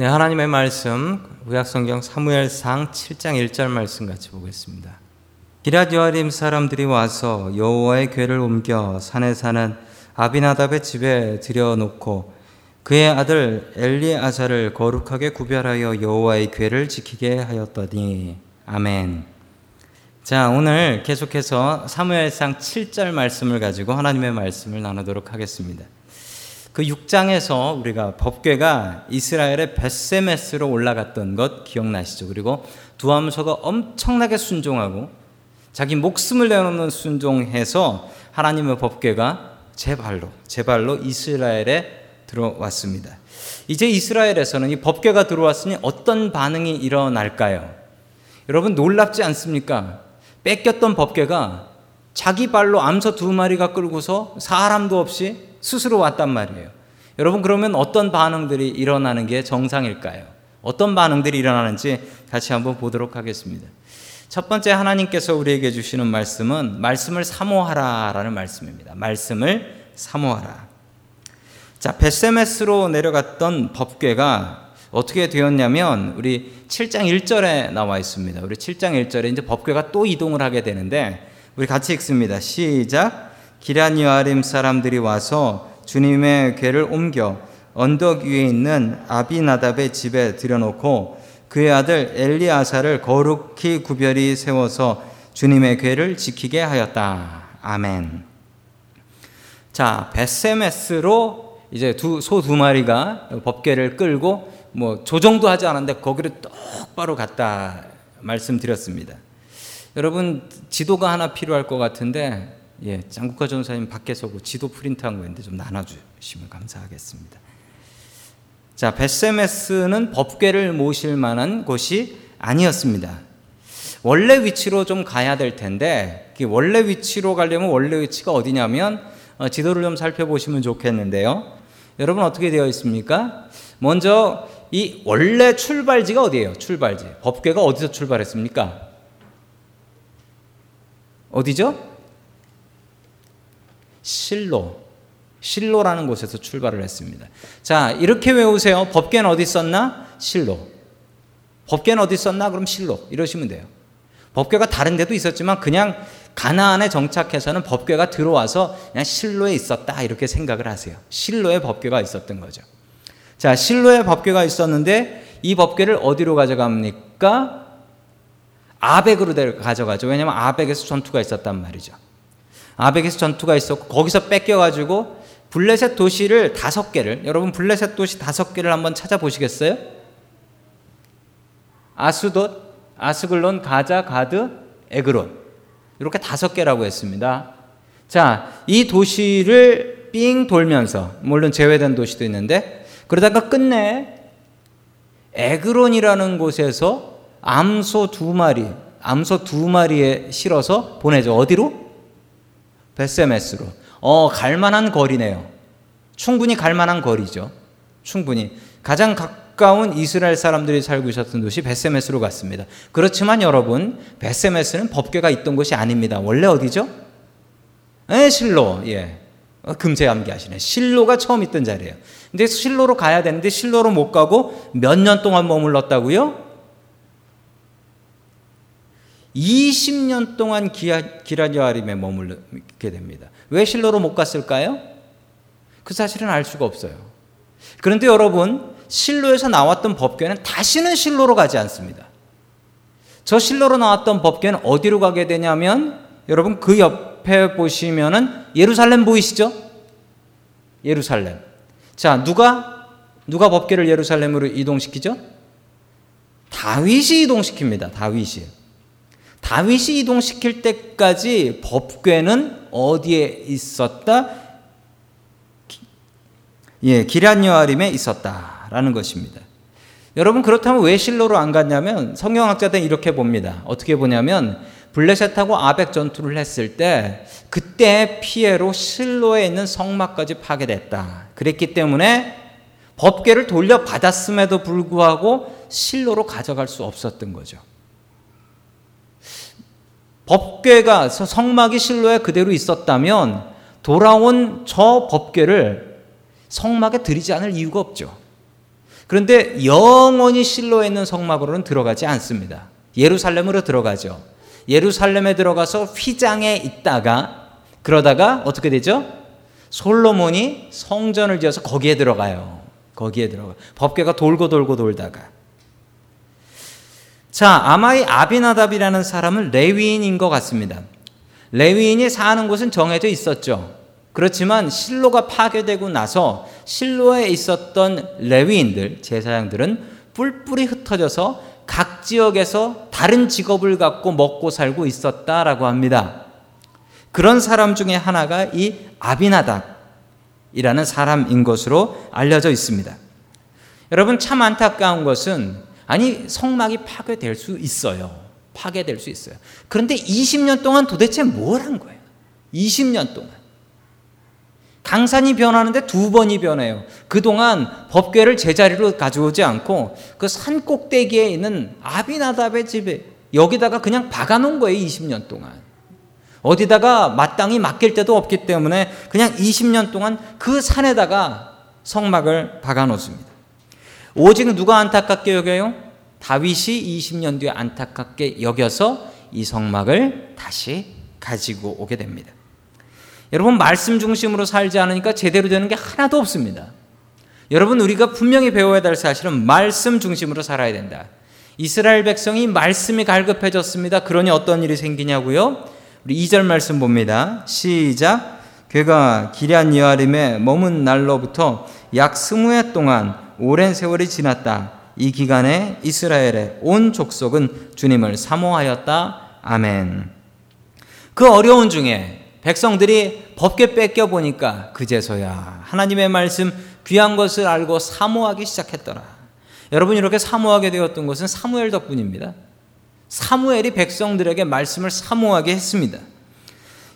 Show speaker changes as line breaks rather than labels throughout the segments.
네, 하나님의 말씀 구약성경 사무엘상 7장 1절 말씀 같이 보겠습니다. 기랏 여아림 사람들이 와서 여호와의 궤를 옮겨 산에 사는 아비나답의 집에 들여놓고 그의 아들 엘리아사를 거룩하게 구별하여 여호와의 궤를 지키게 하였더니 아멘. 자, 오늘 계속해서 사무엘상 7절 말씀을 가지고 하나님의 말씀을 나누도록 하겠습니다. 그 6장에서 우리가 법궤가 이스라엘의 베세메스로 올라갔던 것 기억나시죠? 그리고 두암소가 엄청나게 순종하고 자기 목숨을 내놓는 순종해서 하나님의 법궤가 제 발로 제 발로 이스라엘에 들어왔습니다. 이제 이스라엘에서는 이 법궤가 들어왔으니 어떤 반응이 일어날까요? 여러분 놀랍지 않습니까? 뺏겼던 법궤가 자기 발로 암소 두 마리가 끌고서 사람도 없이 스스로 왔단 말이에요. 여러분 그러면 어떤 반응들이 일어나는 게 정상일까요? 어떤 반응들이 일어나는지 같이 한번 보도록 하겠습니다. 첫 번째 하나님께서 우리에게 주시는 말씀은 말씀을 사모하라라는 말씀입니다. 말씀을 사모하라. 자, 베세메스로 내려갔던 법궤가 어떻게 되었냐면 우리 7장 1절에 나와 있습니다. 우리 7장 1절에 이제 법궤가 또 이동을 하게 되는데 우리 같이 읽습니다. 시작. 기란 여아림 사람들이 와서 주님의 궤를 옮겨 언덕 위에 있는 아비나답의 집에 들여놓고 그의 아들 엘리아사를 거룩히 구별이 세워서 주님의 궤를 지키게 하였다. 아멘. 자, 베세메스로 이제 두, 소 두 마리가 법궤를 끌고 뭐 조정도 하지 않았는데 거기를 똑바로 갔다 말씀드렸습니다. 여러분 지도가 하나 필요할 것 같은데 예, 장국화 전사님 밖에서 그 지도 프린트한 거 있는데 좀 나눠주시면 감사하겠습니다. 자, 베세메스는 법궤를 모실 만한 곳이 아니었습니다. 원래 위치로 좀 가야 될 텐데 원래 위치로 가려면 원래 위치가 어디냐면 어, 지도를 좀 살펴보시면 좋겠는데요. 여러분 어떻게 되어 있습니까? 먼저 이 원래 출발지가 어디예요? 출발지. 법궤가 어디서 출발했습니까? 어디죠? 실로. 실로라는 곳에서 출발을 했습니다. 자, 이렇게 외우세요. 법궤는 어디 있었나? 실로. 법궤는 어디 있었나? 그럼 실로. 이러시면 돼요. 법궤가 다른 데도 있었지만 그냥 가나안에 정착해서는 법궤가 들어와서 그냥 실로에 있었다 이렇게 생각을 하세요. 실로에 법궤가 있었던 거죠. 자, 실로에 법궤가 있었는데 이 법궤를 어디로 가져갑니까? 아벡으로 가져가죠. 왜냐하면 아벡에서 전투가 있었단 말이죠. 아벡에서 전투가 있었고 거기서 뺏겨가지고 블레셋 도시를 다섯 개를 여러분 블레셋 도시 다섯 개를 한번 찾아보시겠어요? 아수돗, 아스글론, 가자, 가드, 에그론 이렇게 다섯 개라고 했습니다. 자, 이 도시를 삥 돌면서 물론 제외된 도시도 있는데 그러다가 끝내 에그론이라는 곳에서 암소 두 마리, 암소 두 마리에 실어서 보내죠. 어디로? 베세메스로. 어, 갈만한 거리네요. 충분히 갈만한 거리죠. 충분히. 가장 가까운 이스라엘 사람들이 살고 있었던 도시 베세메스로 갔습니다. 그렇지만 여러분, 베세메스는 법궤가 있던 곳이 아닙니다. 원래 어디죠? 에, 실로. 예. 어, 금세 암기하시네. 실로가 처음 있던 자리예요. 근데 실로로 가야 되는데 실로로 못 가고 몇 년 동안 머물렀다고요? 20년 동안 기라디아림에 머물게 됩니다. 왜 실로로 못 갔을까요? 그 사실은 알 수가 없어요. 그런데 여러분, 실로에서 나왔던 법궤는 다시는 실로로 가지 않습니다. 저 실로로 나왔던 법궤는 어디로 가게 되냐면 여러분 그 옆에 보시면은 예루살렘 보이시죠? 예루살렘. 자, 누가 누가 법궤를 예루살렘으로 이동시키죠? 다윗이 이동시킵니다. 다윗이. 다윗이 이동시킬 때까지 법궤는 어디에 있었다? 예, 기란여아림에 있었다라는 것입니다. 여러분 그렇다면 왜 실로로 안 갔냐면 성경학자들은 이렇게 봅니다. 어떻게 보냐면 블레셋하고 아벡 전투를 했을 때 그때 피해로 실로에 있는 성막까지 파괴됐다. 그랬기 때문에 법궤를 돌려받았음에도 불구하고 실로로 가져갈 수 없었던 거죠. 법궤가 성막이 실로에 그대로 있었다면 돌아온 저 법궤를 성막에 들이지 않을 이유가 없죠. 그런데 영원히 실로에 있는 성막으로는 들어가지 않습니다. 예루살렘으로 들어가죠. 예루살렘에 들어가서 휘장에 있다가 그러다가 어떻게 되죠? 솔로몬이 성전을 지어서 거기에 들어가요. 거기에 들어가. 법궤가 돌고 돌고 돌다가. 자, 아마 이 아비나답이라는 사람은 레위인인 것 같습니다. 레위인이 사는 곳은 정해져 있었죠. 그렇지만 실로가 파괴되고 나서 실로에 있었던 레위인들, 제사장들은 뿔뿔이 흩어져서 각 지역에서 다른 직업을 갖고 먹고 살고 있었다라고 합니다. 그런 사람 중에 하나가 이 아비나답이라는 사람인 것으로 알려져 있습니다. 여러분 참 안타까운 것은 아니 성막이 파괴될 수 있어요. 파괴될 수 있어요. 그런데 20년 동안 도대체 뭘 한 거예요? 20년 동안. 강산이 변하는데 두 번이 변해요. 그동안 법궤를 제자리로 가져오지 않고 그 산 꼭대기에 있는 아비나답의 집에 여기다가 그냥 박아놓은 거예요. 20년 동안. 어디다가 마땅히 맡길 데도 없기 때문에 그냥 20년 동안 그 산에다가 성막을 박아놓습니다. 오직 누가 안타깝게 여겨요? 다윗이 20년 뒤에 안타깝게 여겨서 이 성막을 다시 가지고 오게 됩니다. 여러분 말씀 중심으로 살지 않으니까 제대로 되는 게 하나도 없습니다. 여러분 우리가 분명히 배워야 될 사실은 말씀 중심으로 살아야 된다. 이스라엘 백성이 말씀이 갈급해졌습니다. 그러니 어떤 일이 생기냐고요? 우리 2절 말씀 봅니다. 시작. 그가 기럇 여아림에 머문 날로부터 약 스무 해 동안 오랜 세월이 지났다. 이 기간에 이스라엘의 온 족속은 주님을 사모하였다. 아멘. 그 어려운 중에 백성들이 법계 뺏겨 보니까 그제서야 하나님의 말씀 귀한 것을 알고 사모하기 시작했더라. 여러분 이렇게 사모하게 되었던 것은 사무엘 덕분입니다. 사무엘이 백성들에게 말씀을 사모하게 했습니다.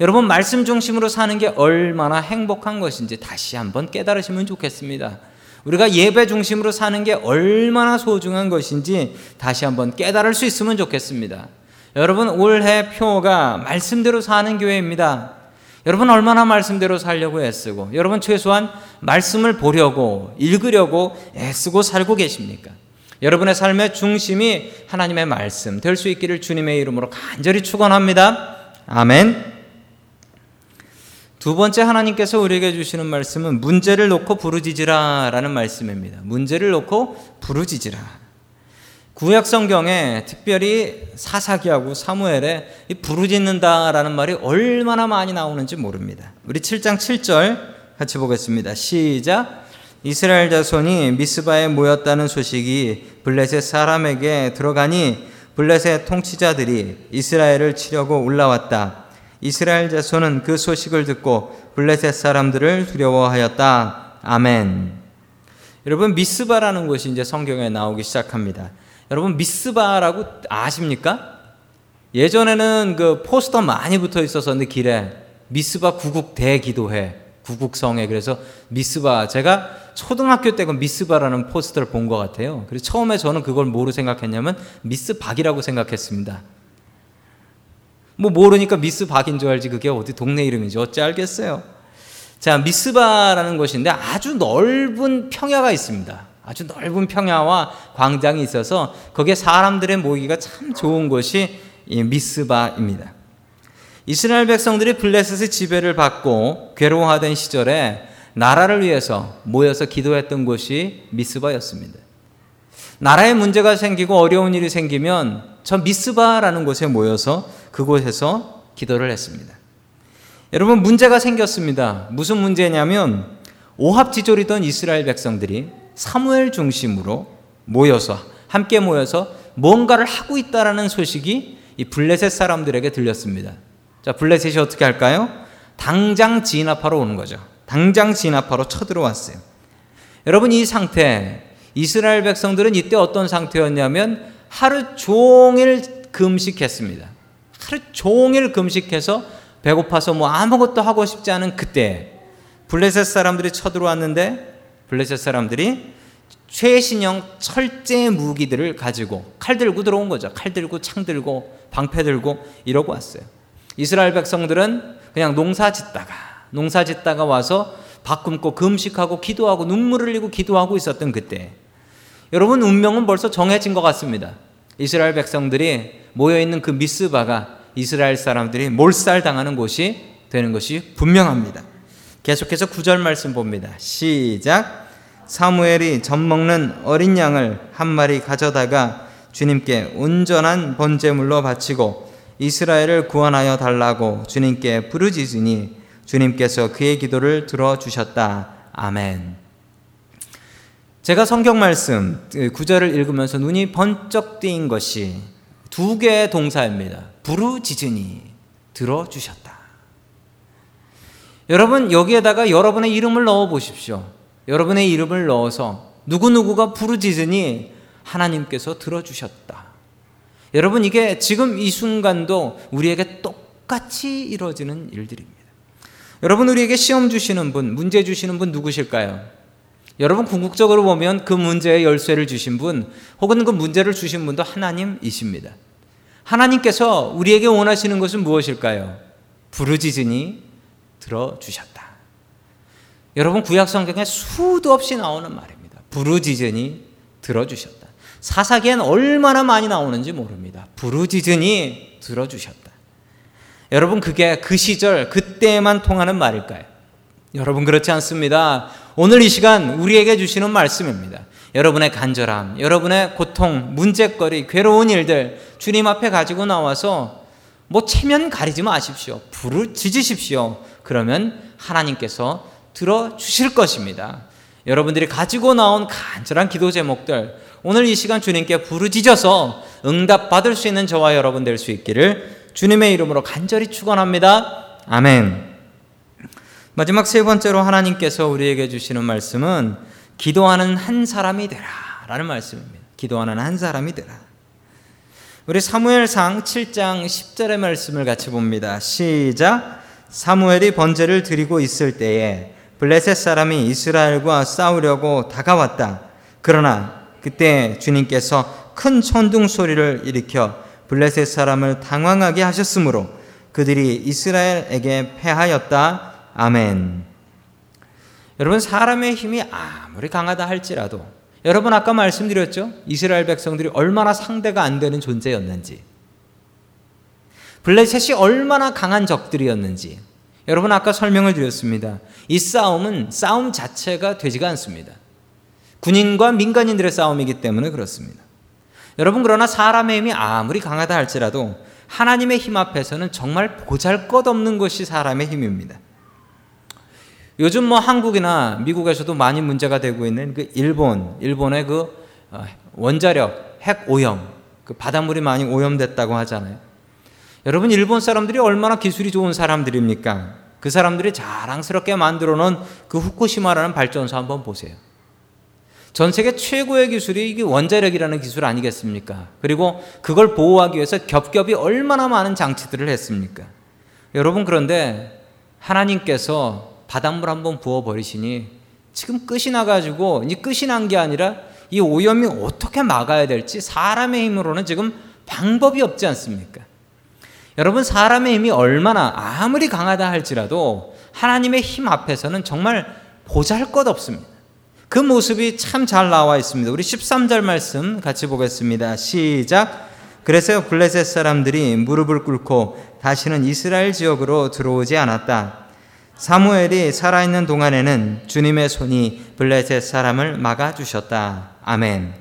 여러분 말씀 중심으로 사는 게 얼마나 행복한 것인지 다시 한번 깨달으시면 좋겠습니다. 우리가 예배 중심으로 사는 게 얼마나 소중한 것인지 다시 한번 깨달을 수 있으면 좋겠습니다. 여러분 올해 표가 말씀대로 사는 교회입니다. 여러분 얼마나 말씀대로 살려고 애쓰고 여러분 최소한 말씀을 보려고 읽으려고 애쓰고 살고 계십니까? 여러분의 삶의 중심이 하나님의 말씀 될 수 있기를 주님의 이름으로 간절히 축원합니다. 아멘. 두 번째 하나님께서 우리에게 주시는 말씀은 문제를 놓고 부르짖으라 라는 말씀입니다. 문제를 놓고 부르짖으라. 구약 성경에 특별히 사사기하고 사무엘에 부르짖는다라는 말이 얼마나 많이 나오는지 모릅니다. 우리 7장 7절 같이 보겠습니다. 시작. 이스라엘 자손이 미스바에 모였다는 소식이 블레셋 사람에게 들어가니 블레셋 통치자들이 이스라엘을 치려고 올라왔다. 이스라엘 자손은 그 소식을 듣고 블레셋 사람들을 두려워하였다. 아멘. 여러분 미스바라는 곳이 이제 성경에 나오기 시작합니다. 여러분 미스바라고 아십니까? 예전에는 그 포스터 많이 붙어 있었었는데 길에 미스바 구국 대기도회 구국성에 그래서 미스바 제가 초등학교 때 그 미스바라는 포스터를 본 것 같아요. 그래서 처음에 저는 그걸 뭐로 생각했냐면 미스박이라고 생각했습니다. 뭐 모르니까 미스박인 줄 알지 그게 어디 동네 이름인지 어찌 알겠어요. 자 미스바라는 곳인데 아주 넓은 평야가 있습니다. 아주 넓은 평야와 광장이 있어서 거기에 사람들의 모이기가 참 좋은 곳이 미스바입니다. 이스라엘 백성들이 블레셋의 지배를 받고 괴로워하던 시절에 나라를 위해서 모여서 기도했던 곳이 미스바였습니다. 나라에 문제가 생기고 어려운 일이 생기면 저 미스바라는 곳에 모여서 그곳에서 기도를 했습니다. 여러분 문제가 생겼습니다. 무슨 문제냐면 오합지졸이던 이스라엘 백성들이 사무엘 중심으로 모여서 함께 모여서 뭔가를 하고 있다라는 소식이 이 블레셋 사람들에게 들렸습니다. 자, 블레셋이 어떻게 할까요? 당장 진압하러 오는 거죠. 당장 진압하러 쳐들어왔어요. 여러분 이 상태 이스라엘 백성들은 이때 어떤 상태였냐면 하루 종일 금식했습니다. 하루 종일 금식해서 배고파서 뭐 아무것도 하고 싶지 않은 그때 블레셋 사람들이 쳐들어왔는데 블레셋 사람들이 최신형 철제 무기들을 가지고 칼 들고 들어온 거죠. 칼 들고 창 들고 방패 들고 이러고 왔어요. 이스라엘 백성들은 그냥 농사 짓다가 농사 짓다가 와서 밥 굶고 금식하고 기도하고 눈물을 흘리고 기도하고 있었던 그때
여러분 운명은 벌써 정해진 것 같습니다. 이스라엘 백성들이 모여 있는 그 미스바가 이스라엘 사람들이 몰살당하는 곳이 되는 것이 분명합니다. 계속해서 구절 말씀 봅니다. 시작. 사무엘이 젖 먹는 어린 양을 한 마리 가져다가 주님께 온전한 번제물로 바치고 이스라엘을 구원하여 달라고 주님께 부르짖으니 주님께서 그의 기도를 들어 주셨다. 아멘. 제가 성경 말씀 그 구절을 읽으면서 눈이 번쩍 뜨인 것이 두 개의 동사입니다. 부르짖으니 들어주셨다. 여러분 여기에다가 여러분의 이름을 넣어 보십시오. 여러분의 이름을 넣어서 누구누구가 부르짖으니 하나님께서 들어주셨다. 여러분 이게 지금 이 순간도 우리에게 똑같이 이루어지는 일들입니다. 여러분 우리에게 시험 주시는 분, 문제 주시는 분 누구실까요? 여러분 궁극적으로 보면 그 문제의 열쇠를 주신 분 혹은 그 문제를 주신 분도 하나님이십니다. 하나님께서 우리에게 원하시는 것은 무엇일까요? 부르짖으니 들어주셨다. 여러분 구약 성경에 수도 없이 나오는 말입니다. 부르짖으니 들어주셨다. 사사기엔 얼마나 많이 나오는지 모릅니다. 부르짖으니 들어주셨다. 여러분 그게 그 시절 그때만 통하는 말일까요? 여러분 그렇지 않습니다. 오늘 이 시간 우리에게 주시는 말씀입니다. 여러분의 간절함, 여러분의 고통, 문제거리, 괴로운 일들 주님 앞에 가지고 나와서 뭐 체면 가리지 마십시오. 지지십시오. 그러면 하나님께서 들어 주실 것입니다. 여러분들이 가지고 나온 간절한 기도 제목들 오늘 이 시간 주님께 부르짖어서 응답 받을 수 있는 저와 여러분 될 수 있기를 주님의 이름으로 간절히 축원합니다. 아멘. 마지막 세 번째로 하나님께서 우리에게 주시는 말씀은 기도하는 한 사람이 되라라는 말씀입니다. 기도하는 한 사람이 되라. 우리 사무엘상 7장 10절의 말씀을 같이 봅니다. 시작. 사무엘이 번제를 드리고 있을 때에 블레셋 사람이 이스라엘과 싸우려고 다가왔다. 그러나 그때 주님께서 큰 천둥 소리를 일으켜 블레셋 사람을 당황하게 하셨으므로 그들이 이스라엘에게 패하였다. 아멘. 여러분 사람의 힘이 아무리 강하다 할지라도 여러분 아까 말씀드렸죠? 이스라엘 백성들이 얼마나 상대가 안 되는 존재였는지 블레셋이 얼마나 강한 적들이었는지 여러분 아까 설명을 드렸습니다. 이 싸움은 싸움 자체가 되지가 않습니다. 군인과 민간인들의 싸움이기 때문에 그렇습니다. 여러분 그러나 사람의 힘이 아무리 강하다 할지라도 하나님의 힘 앞에서는 정말 보잘것없는 것이 사람의 힘입니다. 요즘 뭐 한국이나 미국에서도 많이 문제가 되고 있는 그 일본, 일본의 그 어, 원자력 핵 오염, 그 바닷물이 많이 오염됐다고 하잖아요. 여러분 일본 사람들이 얼마나 기술이 좋은 사람들입니까? 그 사람들이 자랑스럽게 만들어 놓은 그 후쿠시마라는 발전소 한번 보세요. 전 세계 최고의 기술이 이게 원자력이라는 기술 아니겠습니까? 그리고 그걸 보호하기 위해서 겹겹이 얼마나 많은 장치들을 했습니까? 여러분 그런데 하나님께서 바닷물 한번 부어 버리시니 지금 끝이 나가지고 이 끝이 난 게 아니라 이 오염이 어떻게 막아야 될지 사람의 힘으로는 지금 방법이 없지 않습니까? 여러분 사람의 힘이 얼마나 아무리 강하다 할지라도 하나님의 힘 앞에서는 정말 보잘 것 없습니다. 그 모습이 참 잘 나와 있습니다. 우리 13절 말씀 같이 보겠습니다. 시작. 그래서 블레셋 사람들이 무릎을 꿇고 다시는 이스라엘 지역으로 들어오지 않았다. 사무엘이 살아있는 동안에는 주님의 손이 블레셋 사람을 막아주셨다. 아멘.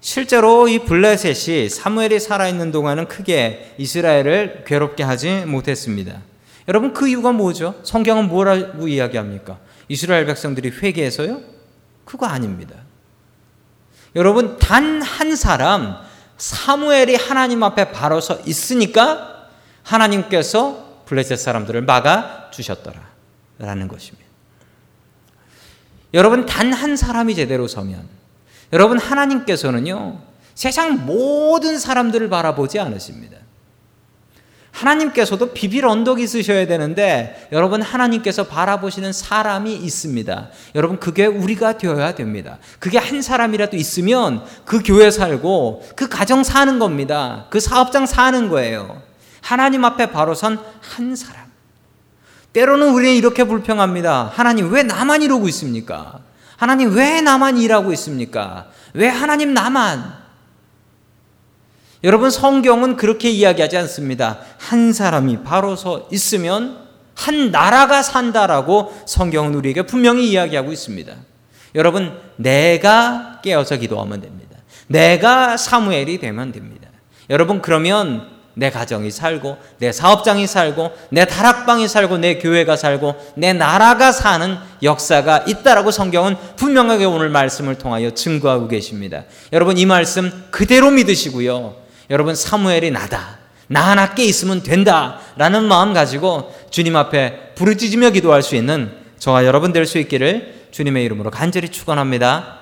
실제로 이 블레셋이 사무엘이 살아있는 동안은 크게 이스라엘을 괴롭게 하지 못했습니다. 여러분 그 이유가 뭐죠? 성경은 뭐라고 이야기합니까? 이스라엘 백성들이 회개해서요? 그거 아닙니다. 여러분 단 한 사람 사무엘이 하나님 앞에 바로 서 있으니까 하나님께서 블레셋 사람들을 막아 주셨더라라는 것입니다. 여러분 단 한 사람이 제대로 서면 여러분 하나님께서는요 세상 모든 사람들을 바라보지 않으십니다. 하나님께서도 비빌 언덕이 있으셔야 되는데 여러분 하나님께서 바라보시는 사람이 있습니다. 여러분 그게 우리가 되어야 됩니다. 그게 한 사람이라도 있으면 그 교회 살고 그 가정 사는 겁니다. 그 사업장 사는 거예요. 하나님 앞에 바로 선 한 사람. 때로는 우리는 이렇게 불평합니다. 하나님 왜 나만 이러고 있습니까? 하나님 왜 나만 일하고 있습니까? 왜 하나님 나만? 여러분 성경은 그렇게 이야기하지 않습니다. 한 사람이 바로 서 있으면 한 나라가 산다라고 성경은 우리에게 분명히 이야기하고 있습니다. 여러분 내가 깨어서 기도하면 됩니다. 내가 사무엘이 되면 됩니다. 여러분 그러면 내 가정이 살고 내 사업장이 살고 내 다락방이 살고 내 교회가 살고 내 나라가 사는 역사가 있다라고 성경은 분명하게 오늘 말씀을 통하여 증거하고 계십니다. 여러분 이 말씀 그대로 믿으시고요. 여러분 사무엘이 나다. 나 하나 깨 있으면 된다 라는 마음 가지고 주님 앞에 부르짖으며 기도할 수 있는 저와 여러분 될 수 있기를 주님의 이름으로 간절히 축원합니다.